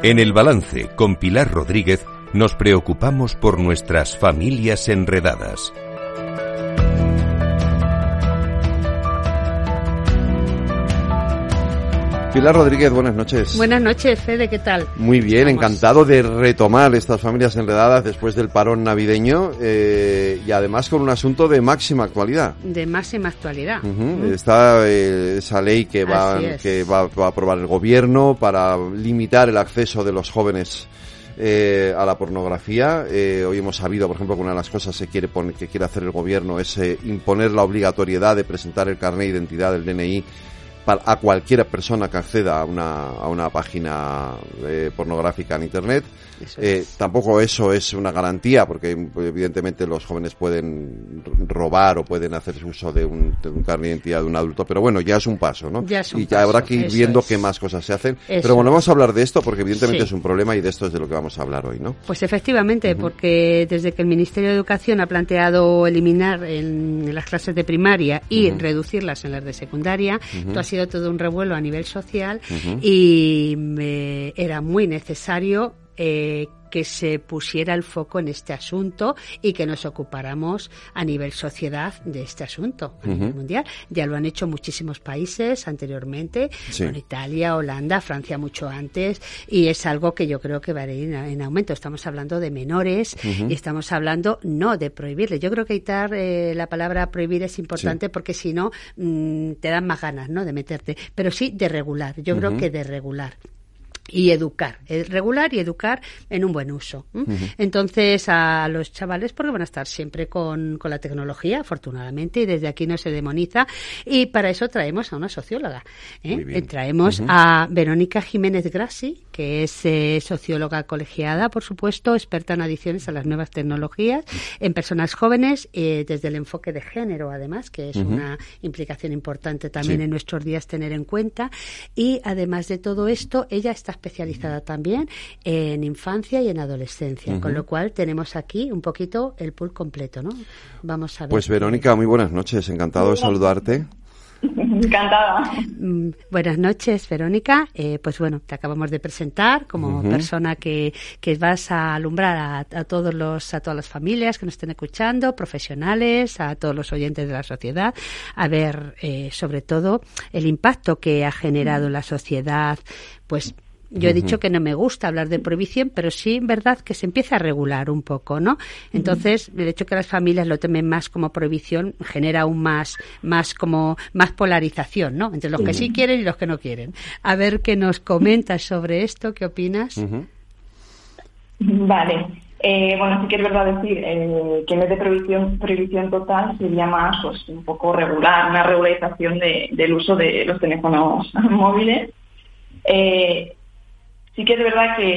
En el balance con Pilar Rodríguez nos preocupamos por nuestras familias enredadas. Pilar Rodríguez, buenas noches. Buenas noches, Fede, ¿qué tal? Muy bien, encantado de retomar estas familias enredadas después del parón navideño eh, y además con un asunto de máxima actualidad. De máxima actualidad. Está eh, esa ley que, va, que va, a aprobar el gobierno para limitar el acceso de los jóvenes eh, a la pornografía. Eh, hoy hemos sabido, por ejemplo, que una de las cosas que quiere, poner, que quiere hacer el gobierno es eh, imponer la obligatoriedad de presentar el carnet de identidad del DNI a cualquier persona que acceda a una, a una página eh, pornográfica en Internet. Eh, tampoco eso es una garantía, porque evidentemente los jóvenes pueden robar o pueden hacer uso de un, de un carnet de identidad de un adulto, pero bueno, ya es un paso, ¿no? y ya habrá que ir viendo qué más cosas se hacen. pero bueno, vamos a hablar de esto porque evidentemente es un problema y de esto es de lo que vamos a hablar hoy, ¿no? Pues efectivamente, porque desde que el Ministerio de Educación ha planteado eliminar en, las clases de primaria y reducirlas en las de secundaria, esto ha sido todo un revuelo a nivel social y me era muy necesario eh, que se pusiera el foco en este asunto y que nos ocupáramos a nivel sociedad de este asunto a nivel mundial. Ya lo han hecho muchísimos países anteriormente, Italia, Holanda, Francia mucho antes, y es algo que yo creo que va a ir en, aumento. Estamos hablando de menores y estamos hablando no de prohibirle. Yo creo que quitar eh, la palabra prohibir es importante porque si no mm, te dan más ganas ¿no? de meterte, pero sí de regular. Yo creo que de regular y educar, eh, regular y educar en un buen uso. Entonces, a los chavales, porque van a estar siempre con, con, la tecnología, afortunadamente, y desde aquí no se demoniza. Y para eso traemos a una socióloga. ¿eh? eh traemos a Verónica Jiménez Grassi, que es eh, socióloga colegiada, por supuesto, experta en adiciones a las nuevas tecnologías, en personas jóvenes, desde el enfoque de género, además, que es una implicación importante también en nuestros días tener en cuenta. Y además de todo esto, ella está especializada también en infancia y en adolescencia, con lo cual tenemos aquí un poquito el pool completo, ¿no? Vamos a ver. Pues Verónica, muy buenas noches, encantado de saludarte. Encantada. Mm, buenas noches, Verónica. Eh, pues bueno, te acabamos de presentar como persona que, que, vas a alumbrar a, todos los, a todas las familias que nos estén escuchando, profesionales, a todos los oyentes de la sociedad, a ver eh, sobre todo el impacto que ha generado en la sociedad, pues yo he dicho que no me gusta hablar de prohibición, pero sí, en verdad, que se empieza a regular un poco, ¿no? Entonces, el hecho que las familias lo tomen más como prohibición genera aún más, más como, más polarización, ¿no? Entre los que sí quieren y los que no quieren. A ver qué nos comentas sobre esto, ¿qué opinas? Vale. Eh, bueno, sí que es verdad decir eh, que en vez de prohibición, prohibición total sería más pues, un poco regular, una regularización del uso de los teléfonos móviles. Eh, Sí que es verdad que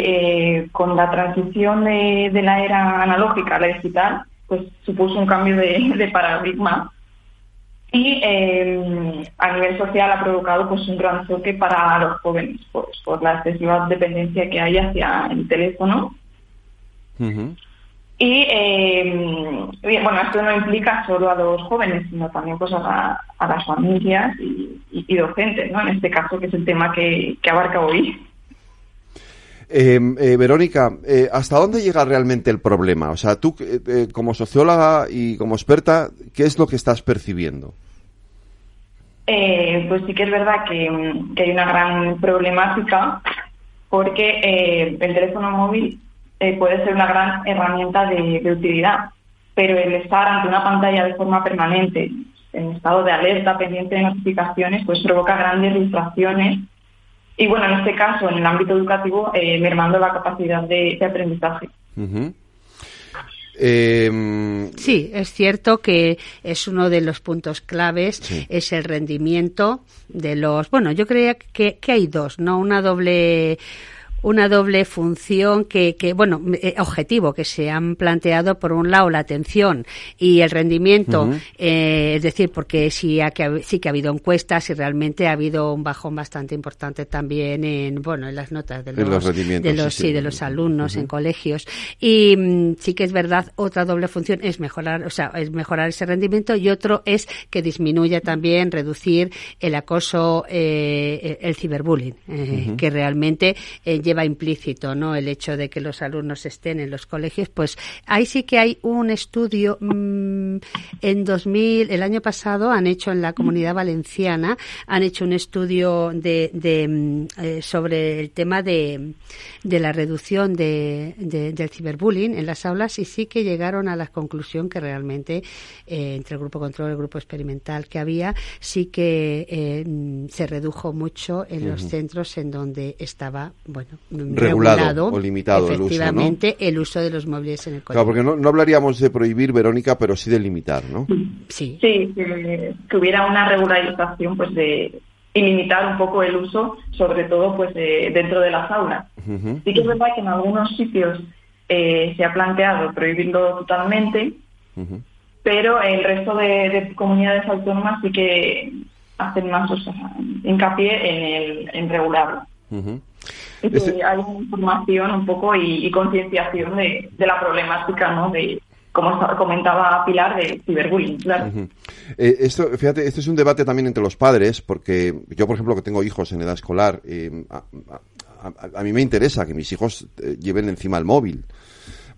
eh, con la transición de, la era analógica a la digital, pues supuso un cambio de, paradigma y eh, a nivel social ha provocado pues un gran choque para los jóvenes pues, por la excesiva dependencia que hay hacia el teléfono. Y eh, bueno, esto no implica solo a los jóvenes, sino también pues a, las familias y, docentes, ¿no? En este caso, que es el tema que abarca hoy. Em, eh, Verónica, eh, ¿hasta dónde llega realmente el problema? O sea, tú eh, como socióloga y como experta, ¿qué es lo que estás percibiendo? pues sí que es verdad que, hay una gran problemática porque el teléfono móvil puede ser una gran herramienta de, de, utilidad, pero el estar ante una pantalla de forma permanente, en estado de alerta, pendiente de notificaciones, pues provoca grandes distracciones y bueno, en este caso, en el ámbito educativo, eh, mermando la capacidad de, aprendizaje. Em, sí, es cierto que es uno de los puntos claves, es el rendimiento de los. Bueno, yo creía que, que hay dos, ¿no? Una doble una doble función que, que bueno, eh, objetivo que se han planteado por un lado la atención y el rendimiento, eh, es decir, porque sí, ha, que, sí que ha habido encuestas y realmente ha habido un bajón bastante importante también en, bueno, en las notas de los, de los, sí, de los alumnos en colegios. Y mm, sí que es verdad, otra doble función es mejorar, o sea, es mejorar ese rendimiento y otro es que disminuya también, reducir el acoso, eh, el ciberbullying, que realmente lleva implícito, ¿no? El hecho de que los alumnos estén en los colegios, pues ahí sí que hay un estudio mm, en 2000, el año pasado han hecho en la Comunidad Valenciana, han hecho un estudio de, de mm, eh, sobre el tema de, de la reducción de, del ciberbullying en las aulas y sí que llegaron a la conclusión que realmente eh, entre el grupo control y el grupo experimental que había sí que eh, mm, se redujo mucho en los centros en donde estaba bueno regulado, o limitado efectivamente el uso, el uso de los móviles en el colegio. Claro, porque no, no hablaríamos de prohibir Verónica, pero sí de limitar, ¿no? Sí. Sí, que, hubiera una regularización pues de y limitar un poco el uso, sobre todo pues dentro de las aulas. Sí que es verdad que en algunos sitios eh, se ha planteado prohibirlo totalmente, pero el resto de, comunidades autónomas sí que hacen más hincapié en, el, en regularlo. Hay información un poco y, concienciación de, de, la problemática, ¿no? De, como comentaba Pilar, de ciberbullying, claro. Eh, esto, fíjate, este es un debate también entre los padres, porque yo, por ejemplo, que tengo hijos en edad escolar, eh, a, mí me interesa que mis hijos eh, lleven encima el móvil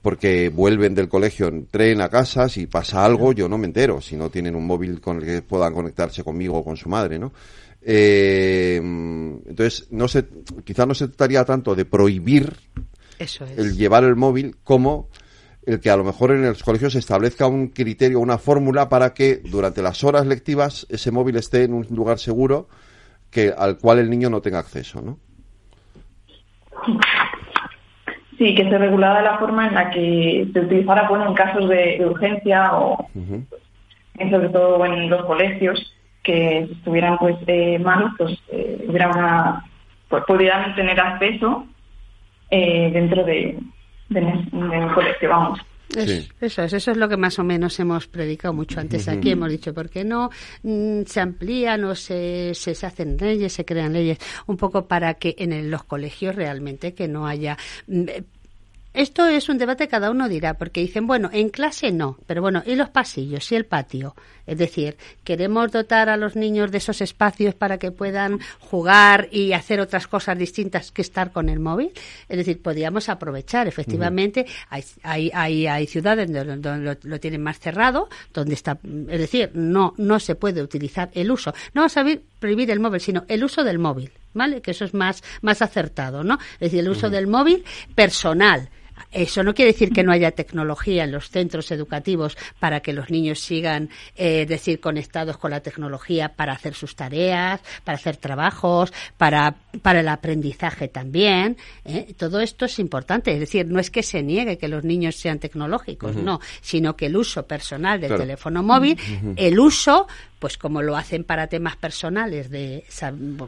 porque vuelven del colegio en tren a casa, si pasa algo yo no me entero, si no tienen un móvil con el que puedan conectarse conmigo o con su madre, ¿no? Entonces, no se, quizás no se trataría tanto de prohibir el llevar el móvil como el que a lo mejor en los colegios se establezca un criterio, una fórmula para que durante las horas lectivas ese móvil esté en un lugar seguro que al cual el niño no tenga acceso, ¿no? Sí, que se regulara la forma en la que se utilizara, bueno, en casos de, urgencia o sobre todo en los colegios que estuvieran pues eh, malos, pues eh, hubiera una, pues, pudieran tener acceso eh, dentro de, del colegio, vamos. Eso, es, eso es lo que más o menos hemos predicado mucho antes aquí. Hemos dicho, ¿por qué no mm, se amplían o se, se, hacen leyes, se crean leyes? Un poco para que en los colegios realmente que no haya mm, esto es un debate cada uno dirá, porque dicen, bueno, en clase no, pero bueno, ¿y los pasillos y el patio? Es decir, queremos dotar a los niños de esos espacios para que puedan jugar y hacer otras cosas distintas que estar con el móvil. Es decir, podríamos aprovechar, efectivamente, hay, hay, hay, ciudades donde, lo, tienen más cerrado, donde está, es decir, no, no se puede utilizar el uso. No vamos a prohibir el móvil, sino el uso del móvil, ¿vale? Que eso es más, más acertado, ¿no? Es decir, el uso del móvil personal eso no quiere decir que no haya tecnología en los centros educativos para que los niños sigan, eh, decir, conectados con la tecnología para hacer sus tareas, para hacer trabajos, para, para el aprendizaje también. ¿eh? Todo esto es importante. Es decir, no es que se niegue que los niños sean tecnológicos, no, sino que el uso personal del teléfono móvil, el uso pues como lo hacen para temas personales, de,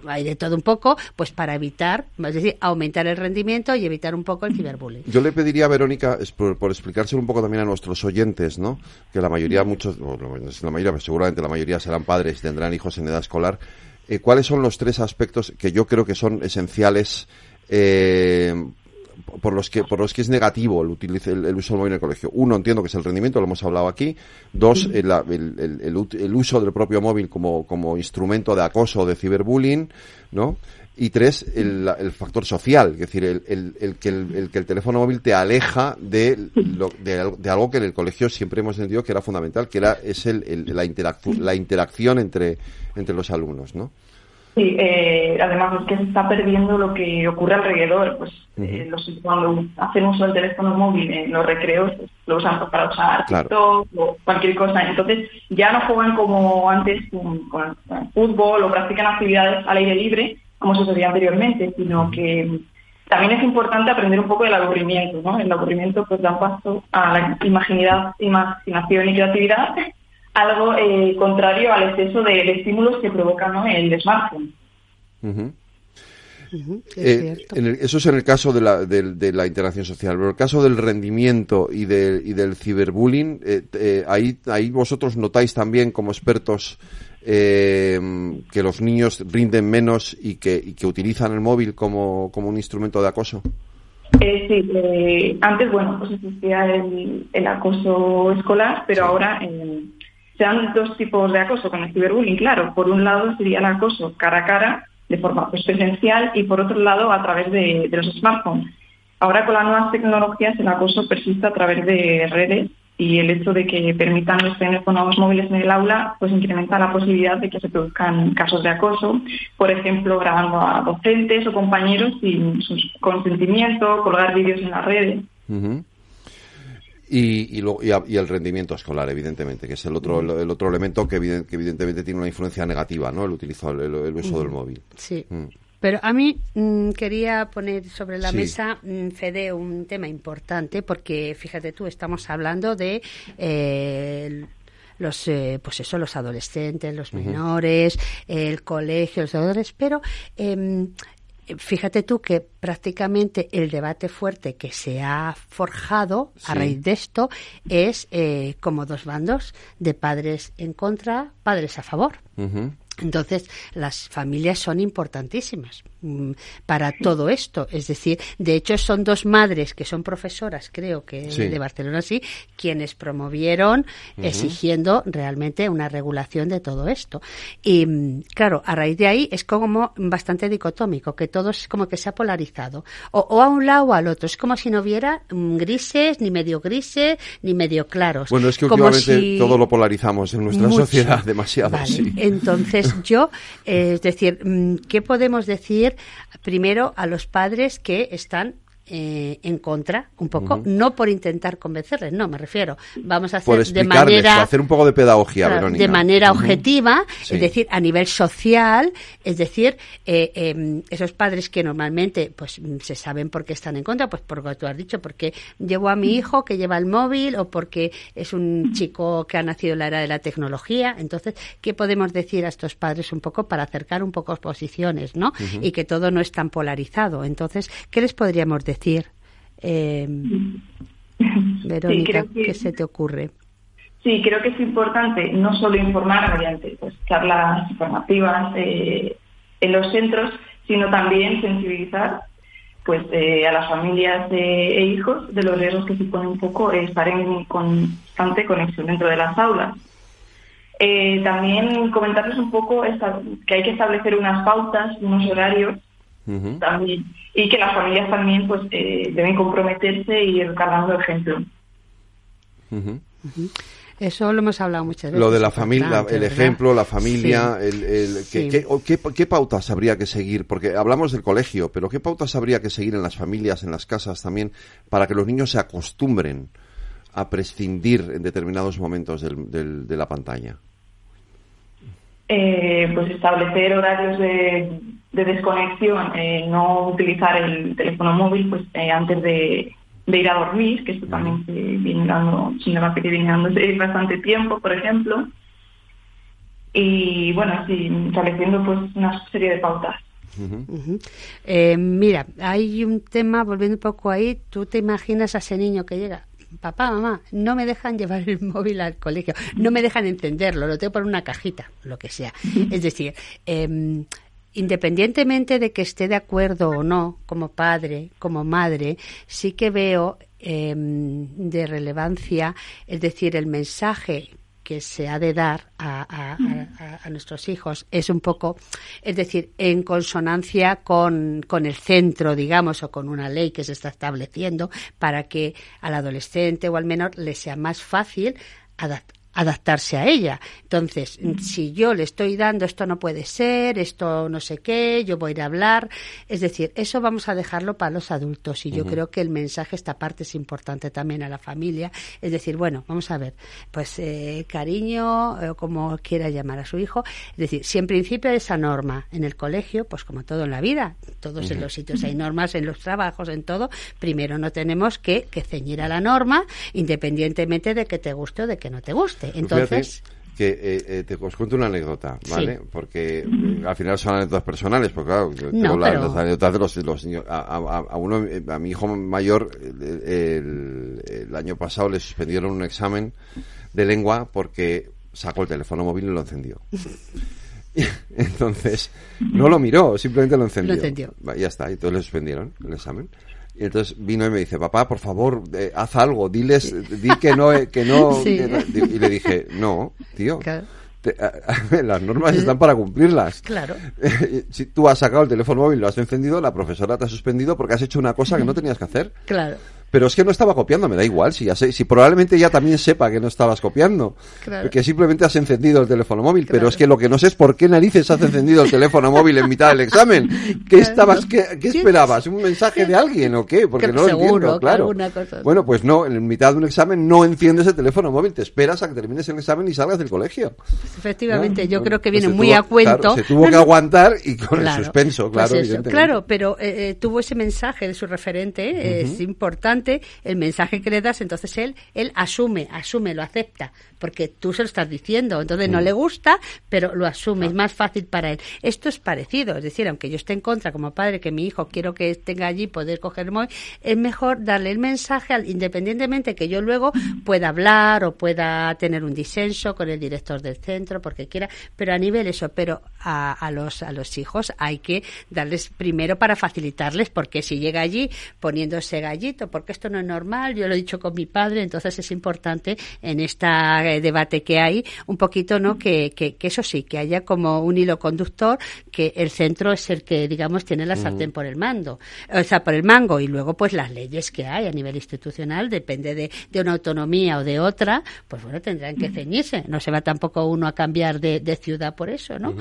hay de todo un poco, pues para evitar, es decir, aumentar el rendimiento y evitar un poco el ciberbullying. Yo le pediría a Verónica, por, por explicárselo un poco también a nuestros oyentes, ¿no? Que la mayoría, muchos, la mayoría, seguramente la mayoría serán padres y tendrán hijos en edad escolar. Eh, ¿Cuáles son los tres aspectos que yo creo que son esenciales eh, por los que por los que es negativo el, el, uso del móvil en el colegio. Uno, entiendo que es el rendimiento, lo hemos hablado aquí. Dos, el, el, uso del propio móvil como, como instrumento de acoso o de ciberbullying, ¿no? Y tres, el, factor social, es decir, el, que el, que el teléfono móvil te aleja de, de, algo que en el colegio siempre hemos entendido que era fundamental, que era es el, la, la interacción entre, entre los alumnos, ¿no? Sí, eh, además es que se está perdiendo lo que ocurre alrededor. Pues eh, los, cuando hacen uso del teléfono móvil en los recreos, pues, lo usan para usar TikTok o cualquier cosa. Entonces ya no juegan como antes con, fútbol o practican actividades al aire libre, como sucedía anteriormente, sino que también es importante aprender un poco del aburrimiento, ¿no? El aburrimiento pues da paso a la imaginidad, imaginación y creatividad algo eh, contrario al exceso de, estímulos que provoca el smartphone. Eh, eso es en el caso de la, de, la, interacción social, pero en el caso del rendimiento y, de, y del ciberbullying, eh, ahí, ahí vosotros notáis también como expertos que los niños rinden menos y que, y que utilizan el móvil como, como un instrumento de acoso. sí, antes, bueno, pues existía el, el acoso escolar, pero ahora se dan dos tipos de acoso con el ciberbullying, claro. Por un lado sería el acoso cara a cara, de forma pues, presencial y por otro lado a través de, los smartphones. Ahora con las nuevas tecnologías el acoso persiste a través de redes y el hecho de que permitan los teléfonos móviles en el aula pues incrementa la posibilidad de que se produzcan casos de acoso, por ejemplo, grabando a docentes o compañeros sin su consentimiento, colgar vídeos en las redes. Y, y, el rendimiento escolar, evidentemente, que es el otro, el, otro elemento que, evidentemente tiene una influencia negativa, ¿no? El, utilizo, el, uso del móvil. Sí. Mm. Pero a mí mm, quería poner sobre la mesa, mm, Fede, un tema importante, porque fíjate tú, estamos hablando de eh, los eh, pues eso los adolescentes los menores el colegio los adolescentes pero em, fíjate tú que prácticamente el debate fuerte que se ha forjado a raíz de esto es eh, como dos bandos de padres en contra padres a favor. Entonces, las familias son importantísimas para todo esto. Es decir, de hecho, son dos madres que son profesoras, creo que de Barcelona, sí, quienes promovieron exigiendo realmente una regulación de todo esto. Y mm, claro, a raíz de ahí es como bastante dicotómico, que todo es como que se ha polarizado. O, a un lado o al otro. Es como si no hubiera mm, grises, ni medio grises, ni medio claros. Bueno, es que últimamente todo lo polarizamos en nuestra sociedad demasiado. Entonces, yo, eh, es decir, mm, ¿qué podemos decir primero a los padres que están eh, en contra, un poco, no por intentar convencerles, no, me refiero, vamos a hacer de manera... hacer un poco de pedagogía, Verónica. De manera objetiva, es decir, a nivel social, es decir, eh, em, esos padres que normalmente pues se saben por qué están en contra, pues por lo que tú has dicho, porque llevo a mi hijo que lleva el móvil o porque es un chico que ha nacido en la era de la tecnología, entonces, ¿qué podemos decir a estos padres un poco para acercar un poco posiciones, ¿no? Y que todo no es tan polarizado. Entonces, ¿qué les podríamos decir? Decir. Eh, Verónica, ¿qué se te ocurre? Sí, creo que es importante no solo informar mediante pues, charlas informativas eh, en los centros, sino también sensibilizar pues eh, a las familias e hijos de los riesgos que supone un poco estar en constante conexión dentro de las aulas. también comentarles un poco que hay que establecer unas pautas, unos horarios también y que las familias también pues eh, deben comprometerse y educar dando ejemplo. Eso lo hemos hablado muchas veces. Lo de la familia, el ejemplo, la familia, el, ¿qué, pautas habría que seguir? Porque hablamos del colegio, pero ¿qué pautas habría que seguir en las familias, en las casas también, para que los niños se acostumbren a prescindir en determinados momentos del, de la pantalla? Eh, pues establecer horarios de de desconexión, eh, no utilizar el teléfono móvil pues eh, antes de, ir a dormir, que esto también se viene dando, que viene dando bastante tiempo, por ejemplo. Y bueno, sí, estableciendo pues una serie de pautas. Eh, mira, hay un tema, volviendo un poco ahí, tú te imaginas a ese niño que llega, papá, mamá, no me dejan llevar el móvil al colegio, no me dejan encenderlo, lo tengo por una cajita, lo que sea. Es decir, eh, independientemente de que esté de acuerdo o no, como padre, como madre, sí que veo em, de relevancia, es decir, el mensaje que se ha de dar a, nuestros hijos. Es un poco, es decir, en consonancia con, con, el centro, digamos, o con una ley que se está estableciendo para que al adolescente o al menor le sea más fácil adaptarse a ella. Entonces, si yo le estoy dando esto no puede ser, esto no sé qué, yo voy a ir a hablar, es decir, eso vamos a dejarlo para los adultos y yo creo que el mensaje, esta parte es importante también a la familia, es decir, bueno, vamos a ver, pues eh, cariño, o como quiera llamar a su hijo, es decir, si en principio esa norma en el colegio, pues como todo en la vida, todos en los sitios hay normas, en los trabajos, en todo, primero no tenemos que, que ceñir a la norma, independientemente de que te guste o de que no te guste. Entonces, que eh, eh, te os cuento una anécdota, ¿vale? Porque eh, al final son anécdotas personales, porque claro, tengo las, anécdotas de los, los niños. A, uno, a mi hijo mayor, el, año pasado le suspendieron un examen de lengua porque sacó el teléfono móvil y lo encendió. Entonces, no lo miró, simplemente lo encendió. Lo encendió. Ya está, y entonces le suspendieron el examen. Y entonces vino y me dice, papá, por favor, haz algo, diles, di que no, que no. Y le dije, no, tío, las normas están para cumplirlas. Claro. si tú has sacado el teléfono móvil, lo has encendido, la profesora te ha suspendido porque has hecho una cosa que no tenías que hacer. Claro. Pero es que no estaba copiando, me da igual, si ya sé, si probablemente ella también sepa que no estabas copiando. Claro. Que simplemente has encendido el teléfono móvil, pero es que lo que no sé es por qué narices has encendido el teléfono móvil en mitad del examen. ¿Qué estabas, qué, esperabas? ¿Un mensaje de alguien o qué? Porque no lo entiendo, claro. Bueno, pues no, en mitad de un examen no enciendes el teléfono móvil, te esperas a que termines el examen y salgas del colegio. efectivamente, yo creo que viene pues muy a cuento. se tuvo que aguantar y con el suspenso, pues claro. claro, pero eh, eh, tuvo ese mensaje de su referente, es importante el mensaje que le das, entonces él, él asume, asume, lo acepta, porque tú se lo estás diciendo, entonces no mm. le gusta, pero lo asume, es más fácil para él. Esto es parecido, es decir, aunque yo esté en contra como padre que mi hijo quiero que tenga allí poder coger móvil, es mejor darle el mensaje al, independientemente que yo luego pueda hablar o pueda tener un disenso con el director del centro, porque quiera, pero a nivel eso, pero a, a los a los hijos hay que darles primero para facilitarles, porque si llega allí poniéndose gallito, porque esto no es normal, yo lo he dicho con mi padre, entonces es importante en este debate que hay un poquito, ¿no? Que, que, eso sí, que haya como un hilo conductor, que el centro es el que, digamos, tiene la sartén por el mando, o sea, por el mango, y luego pues las leyes que hay a nivel institucional, depende de, de una autonomía o de otra, pues bueno, tendrán que ceñirse, no se va tampoco uno a cambiar de, de ciudad por eso, ¿no?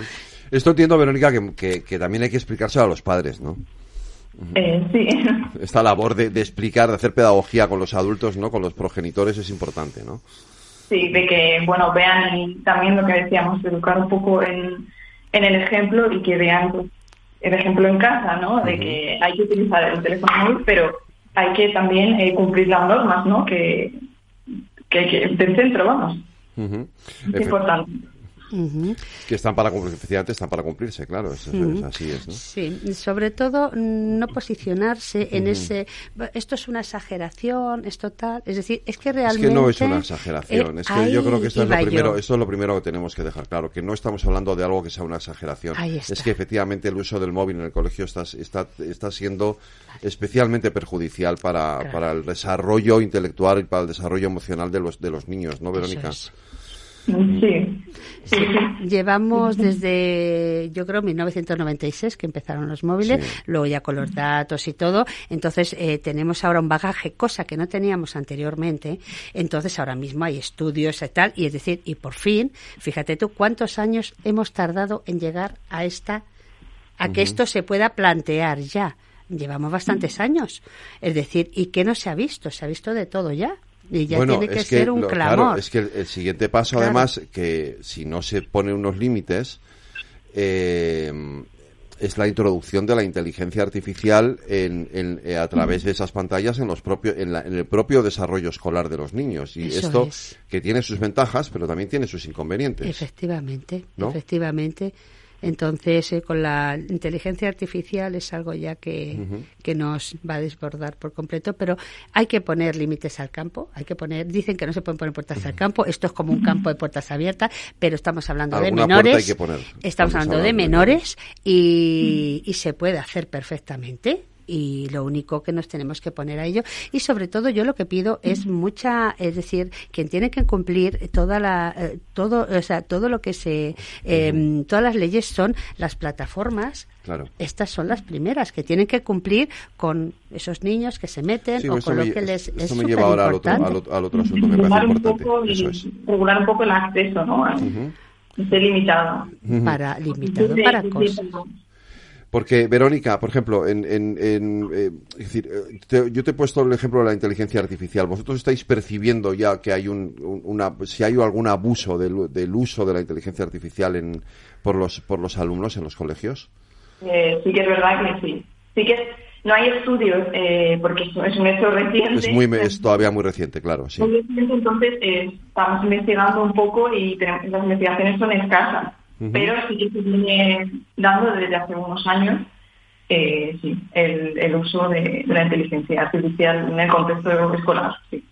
Esto entiendo, Verónica, que, que, que también hay que explicárselo a los padres, ¿no? Eh, sí. Esta labor de, explicar, de hacer pedagogía con los adultos, ¿no? Con los progenitores es importante, ¿no? Sí, de que, bueno, vean y también lo que decíamos, educar un poco en, en el ejemplo y que vean pues, el ejemplo en casa, ¿no? De que hay que utilizar el teléfono móvil, pero hay que también eh, cumplir las normas, ¿no? Que, que, que del centro, vamos. Es importante. Que están para efectivamente están para cumplirse, claro, así es, ¿no? Sí, sobre todo no posicionarse en ese esto es una exageración, esto tal, es decir, es que realmente Es que no es una exageración, es que yo creo que esto es lo primero, esto es lo primero que tenemos que dejar claro, que no estamos hablando de algo que sea una exageración. Es que efectivamente el uso del móvil en el colegio está está está siendo especialmente perjudicial para, para el desarrollo intelectual y para el desarrollo emocional de los de los niños, ¿no, Verónica? Sí. Llevamos desde, yo creo, 1996 que empezaron los móviles, luego ya con los datos y todo. Entonces, eh, tenemos ahora un bagaje, cosa que no teníamos anteriormente. Entonces, ahora mismo hay estudios y tal. Y es decir, y por fin, fíjate tú cuántos años hemos tardado en llegar a esta, a que esto se pueda plantear ya. Llevamos bastantes años. Es decir, ¿y qué no se ha visto? Se ha visto de todo ya. Y ya tiene que, ser un clamor. Claro, es que el, siguiente paso, además, que si no se ponen unos límites, eh, es la introducción de la inteligencia artificial en, eh, a través de esas pantallas en los propios en, el propio desarrollo escolar de los niños. Y esto que tiene sus ventajas pero también tiene sus inconvenientes efectivamente efectivamente entonces, eh, con la inteligencia artificial es algo ya que, que, nos va a desbordar por completo, pero hay que poner límites al campo, hay que poner, dicen que no se pueden poner puertas al campo, esto es como un campo de puertas abiertas, pero estamos hablando de menores, estamos hablando de menores. y, y se puede hacer perfectamente y lo único que nos tenemos que poner a ello y sobre todo yo lo que pido es mucha es decir quien tiene que cumplir toda la eh, todo o sea todo lo que se em, todas las leyes son las plataformas Claro. Estas son las primeras que tienen que cumplir con esos niños que se meten o con lo que les es me lleva ahora al otro, al, otro, asunto que me parece importante. Un poco regular un poco el acceso, ¿no? Esté limitado. Para limitado para cosas. Porque, Verónica, por ejemplo, en, en, eh, es decir, eh, yo te he puesto el ejemplo de la inteligencia artificial. ¿Vosotros estáis percibiendo ya que hay un, una, si hay algún abuso del, del, uso de la inteligencia artificial en, por, los, por los alumnos en los colegios? Eh, sí que es verdad que sí. Sí que no hay estudios, eh, porque es un hecho reciente. Es, muy, es todavía muy reciente, claro. Sí. Muy reciente, entonces estamos investigando un poco y las investigaciones son escasas pero sí que se viene dando desde hace unos años eh, sí, el, uso de, la inteligencia artificial en el contexto escolar. Sí.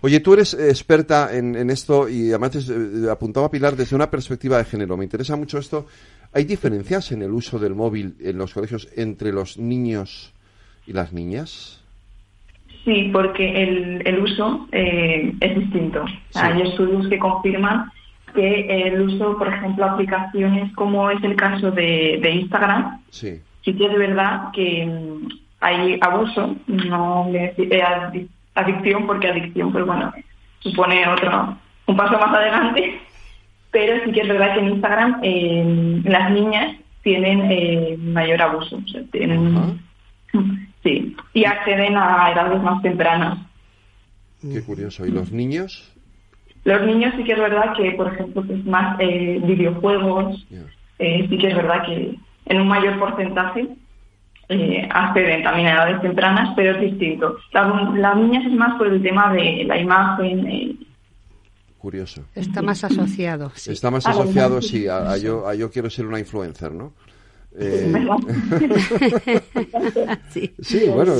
Oye, tú eres experta en, esto y además eh, apuntaba Pilar desde una perspectiva de género. Me interesa mucho esto. ¿Hay diferencias en el uso del móvil en los colegios entre los niños y las niñas? Sí, porque el, el uso eh, es distinto. Hay estudios que confirman que el uso, por ejemplo, aplicaciones como es el caso de, Instagram, sí. sí que es verdad que mm, hay abuso, no eh, adicción, porque adicción, pues bueno, supone otro, un paso más adelante, pero sí que es verdad que en Instagram eh, las niñas tienen eh, mayor abuso, tienen, sí, y acceden a edades más tempranas. Qué curioso. ¿Y los niños? Los niños sí que es verdad que, por ejemplo, pues más eh, videojuegos, eh, sí que es verdad que en un mayor porcentaje eh, acceden también a edades tempranas, pero es distinto. las niñas es más por el tema de la imagen. Curioso. Está más asociado. Está más asociado, sí, a, yo, a yo quiero ser una influencer, ¿no? Eh... sí. bueno,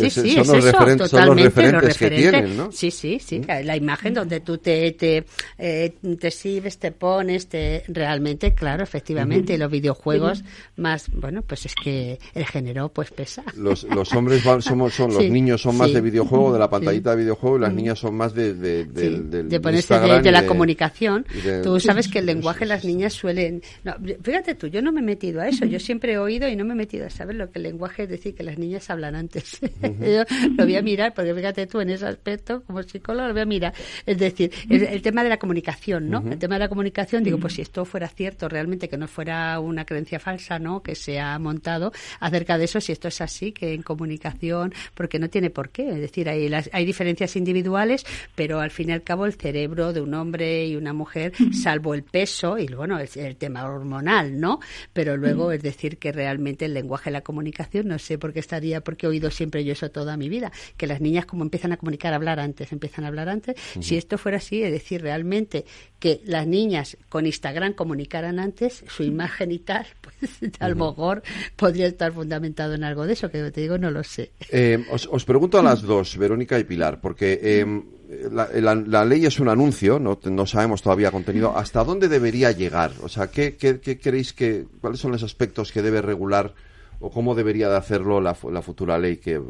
son, los referentes que tienen, ¿no? Sí, sí, sí. La imagen donde tú te, te, eh, te exhibes, te pones, te, realmente, claro, efectivamente, los videojuegos más, bueno, pues es que el género pues pesa. Los, los hombres somos, son, los niños son más de videojuego, de la pantallita de videojuego, y las niñas son más de, de, de ponerse de, la comunicación. tú sabes que el lenguaje las niñas suelen... No, fíjate tú, yo no me he metido a eso, yo siempre he oído y no me he metido a saber lo que el lenguaje es decir que las niñas hablan antes. Yo lo voy a mirar, porque fíjate tú en ese aspecto, como psicólogo, lo voy a mirar. Es decir, el, tema de la comunicación, ¿no? El tema de la comunicación, digo, pues si esto fuera cierto realmente, que no fuera una creencia falsa, ¿no? Que se ha montado acerca de eso, si esto es así, que en comunicación, porque no tiene por qué. Es decir, hay, las, hay diferencias individuales, pero al fin y al cabo el cerebro de un hombre y una mujer, salvo el peso y bueno, el, el tema hormonal, ¿no? Pero luego es decir que realmente el lenguaje de la comunicación, no sé por qué estaría, porque he oído siempre yo eso toda mi vida, que las niñas como empiezan a comunicar, a hablar antes, empiezan a hablar antes. Si esto fuera así, es decir, realmente que las niñas con Instagram comunicaran antes, su imagen y tal, pues a lo mejor podría estar fundamentado en algo de eso, que te digo, no lo sé. Eh, os, pregunto a las dos, Verónica y Pilar, porque... Eh, la, ley es un anuncio, no, no, sabemos todavía contenido. ¿Hasta dónde debería llegar? O sea, ¿qué, qué, queréis que, cuáles son los aspectos que debe regular o cómo debería de hacerlo la, futura ley que,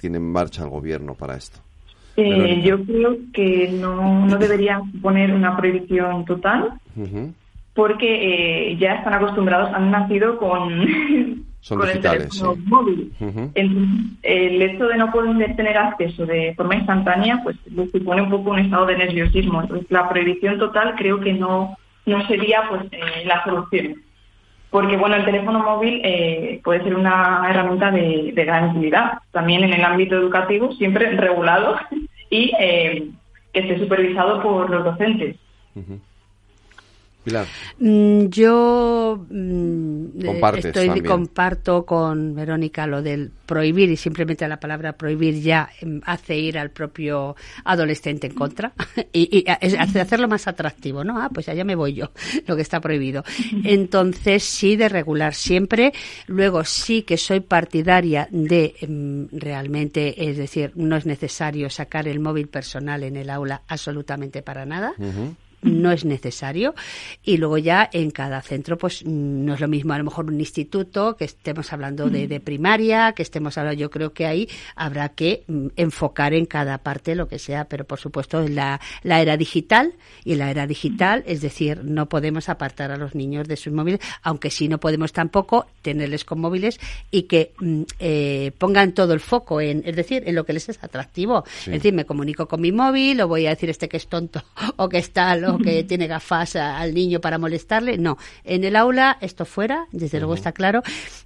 tiene en marcha el gobierno para esto? Eh, yo creo que no, no debería poner una prohibición total, porque eh, ya están acostumbrados, han nacido con son digitales, el móvil. el hecho de no poder tener acceso de forma instantánea, pues supone un poco un estado de nerviosismo. Entonces, la prohibición total creo que no, no sería pues eh, la solución. Porque, bueno, el teléfono móvil eh, puede ser una herramienta de, gran utilidad. También en el ámbito educativo, siempre regulado y eh, que esté supervisado por los docentes. Mm, yo mm, estoy comparto con Verónica lo del prohibir y simplemente la palabra prohibir ya em, hace ir al propio adolescente en contra y, hace hacerlo más atractivo, ¿no? Ah, pues allá me voy yo, lo que está prohibido. Entonces sí de regular siempre. Luego sí que soy partidaria de em, realmente, es decir, no es necesario sacar el móvil personal en el aula absolutamente para nada no es necesario. Y luego ya en cada centro, pues no es lo mismo a lo mejor un instituto, que estemos hablando de, primaria, que estemos hablando, yo creo que ahí habrá que mm, enfocar en cada parte lo que sea, pero por supuesto en la, la era digital y la era digital, es decir, no podemos apartar a los niños de sus móviles, aunque sí no podemos tampoco tenerles con móviles y que mm, eh, pongan todo el foco en, es decir, en lo que les es atractivo. Es decir, me comunico con mi móvil o voy a decir este que es tonto o que está que tiene gafas al niño para molestarle. No, en el aula esto fuera, desde luego está claro.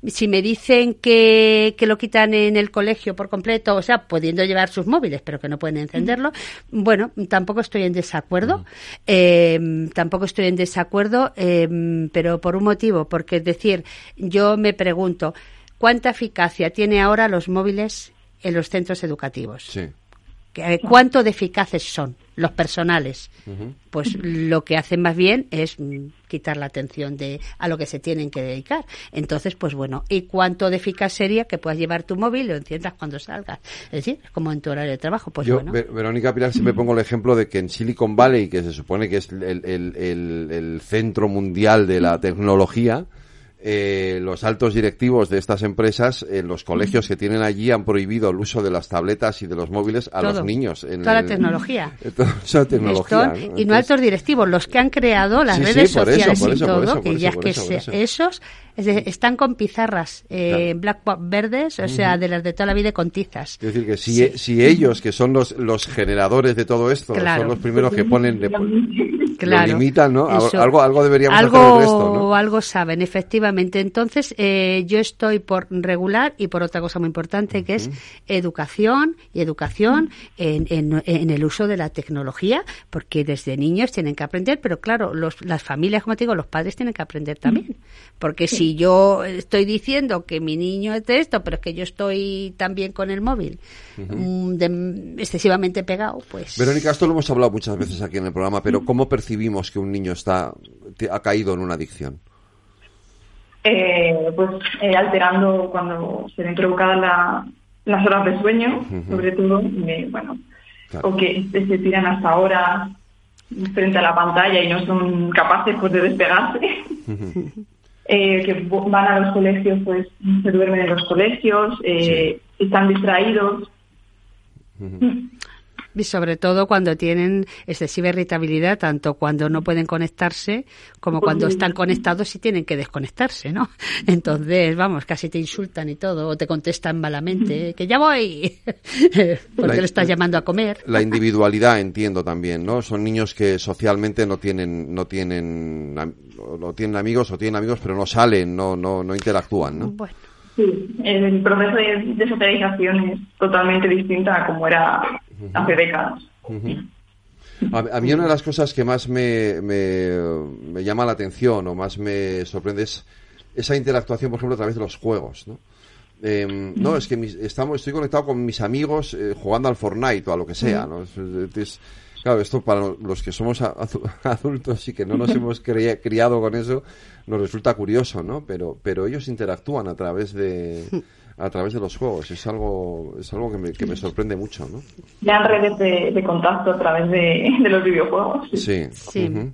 Si me dicen que, que lo quitan en el colegio por completo, o sea, pudiendo llevar sus móviles, pero que no pueden encenderlo, bueno, tampoco estoy en desacuerdo. Eh, tampoco estoy en desacuerdo, eh, pero por un motivo, porque es decir, yo me pregunto, ¿cuánta eficacia tiene ahora los móviles en los centros educativos? Sí. Eh, ¿Cuánto de eficaces son los personales? Pues lo que hacen más bien es mm, quitar la atención de a lo que se tienen que dedicar. Entonces, pues bueno, ¿y cuánto de eficaz sería que puedas llevar tu móvil y lo enciendas cuando salgas? Es decir, como en tu horario de trabajo. Pues Yo, bueno. Verónica Pilar, siempre pongo el ejemplo de que en Silicon Valley, que se supone que es el, el centro mundial de la tecnología, eh, los altos directivos de estas empresas en los colegios que tienen allí han prohibido el uso de las tabletas y de los móviles a los niños. En toda la tecnología. Toda tecnología. Y no altos directivos, los que han creado las redes sociales y todo, que ya que esos están con pizarras eh, blackboard verdes, o sea, de las de toda la vida con tizas. Es decir, que si, si ellos, que son los, los generadores de todo esto, son los primeros que ponen... claro, lo limitan, ¿no? Algo, algo deberíamos algo, hacer el resto, ¿no? Algo saben, efectivamente. Entonces, eh, yo estoy por regular y por otra cosa muy importante que es educación y educación en, en, en, el uso de la tecnología, porque desde niños tienen que aprender, pero claro, los, las familias, como te digo, los padres tienen que aprender también. Porque si yo estoy diciendo que mi niño es de esto, pero es que yo estoy también con el móvil mm, excesivamente pegado, pues... Verónica, esto lo hemos hablado muchas veces aquí en el programa, pero ¿cómo percibimos que un niño está ha caído en una adicción? Eh, pues eh, alterando cuando se ven provocadas las horas de sueño, sobre todo, bueno, o que se tiran hasta ahora frente a la pantalla y no son capaces pues, de despegarse. Eh, que van a los colegios, pues se duermen en los colegios, están distraídos. Y sobre todo cuando tienen excesiva irritabilidad, tanto cuando no pueden conectarse como cuando están conectados y tienen que desconectarse, ¿no? Entonces, vamos, casi te insultan y todo, o te contestan malamente, que ya voy, porque le estás llamando a comer. La individualidad, entiendo también, ¿no? Son niños que socialmente no tienen, no tienen, no tienen amigos o tienen amigos, pero no salen, no, no, no interactúan, ¿no? Bueno. Sí, el proceso de, socialización es totalmente distinta a como era hace décadas. a, mí una de las cosas que más me, me, llama la atención o más me sorprende es esa interactuación, por ejemplo, a través de los juegos, ¿no? Em, no, es que estamos, estoy conectado con mis amigos eh, jugando al Fortnite o a lo que sea, ¿no? claro, esto para los que somos adultos y que no nos hemos criado con eso, nos resulta curioso, ¿no? Pero, pero ellos interactúan a través de a través de los juegos. Es algo, es algo que me, que me sorprende mucho, ¿no? Ya redes de, contacto a través de, los videojuegos. Sí. sí.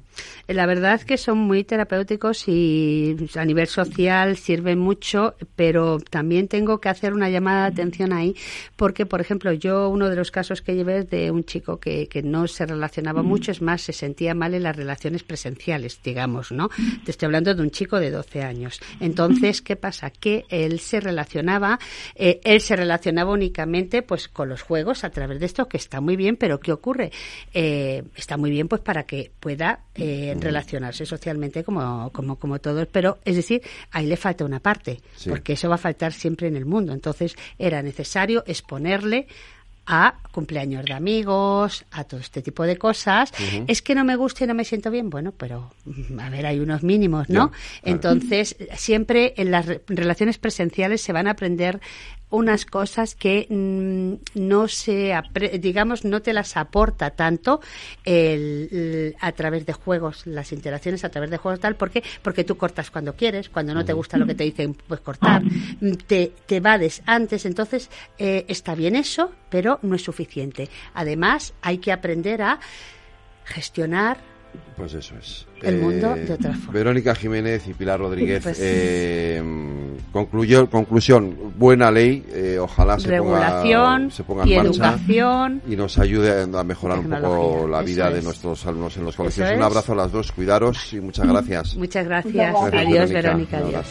La verdad que son muy terapéuticos y a nivel social sirven mucho, pero también tengo que hacer una llamada de atención ahí, porque, por ejemplo, yo uno de los casos que llevé es de un chico que, que no se relacionaba mucho, es más, se sentía mal en las relaciones presenciales, digamos, ¿no? Te estoy hablando de un chico de 12 años. Entonces, ¿qué pasa? Que él se relacionaba, eh, él se relacionaba únicamente pues con los juegos a través de esto, que está muy bien, pero ¿qué ocurre? Eh, está muy bien pues para que pueda eh, relacionarse socialmente como, como, como todos, pero es decir, ahí le falta una parte, porque eso va a faltar siempre en el mundo. Entonces era necesario exponerle a cumpleaños de amigos, a todo este tipo de cosas. Es que no me gusta y no me siento bien. Bueno, pero mm, a ver, hay unos mínimos, ¿no? Entonces, siempre en las relaciones presenciales se van a aprender unas cosas que mm, no se, digamos, no te las aporta tanto el, a través de juegos, las interacciones a través de juegos tal, ¿por qué? Porque tú cortas cuando quieres, cuando no te gusta lo que te dicen, pues cortar, te, te vades antes, entonces eh, está bien eso, pero no es suficiente. Además, hay que aprender a gestionar pues eso es. El mundo de otra forma. Verónica Jiménez y Pilar Rodríguez. Pues eh, concluyó, conclusión, buena ley. Eh, ojalá se ponga, se ponga en y marcha educación y nos ayude a mejorar un poco la vida de nuestros alumnos en los colegios. Un abrazo a las dos, cuidaros y muchas gracias. Muchas gracias. Adiós, Verónica. Adiós.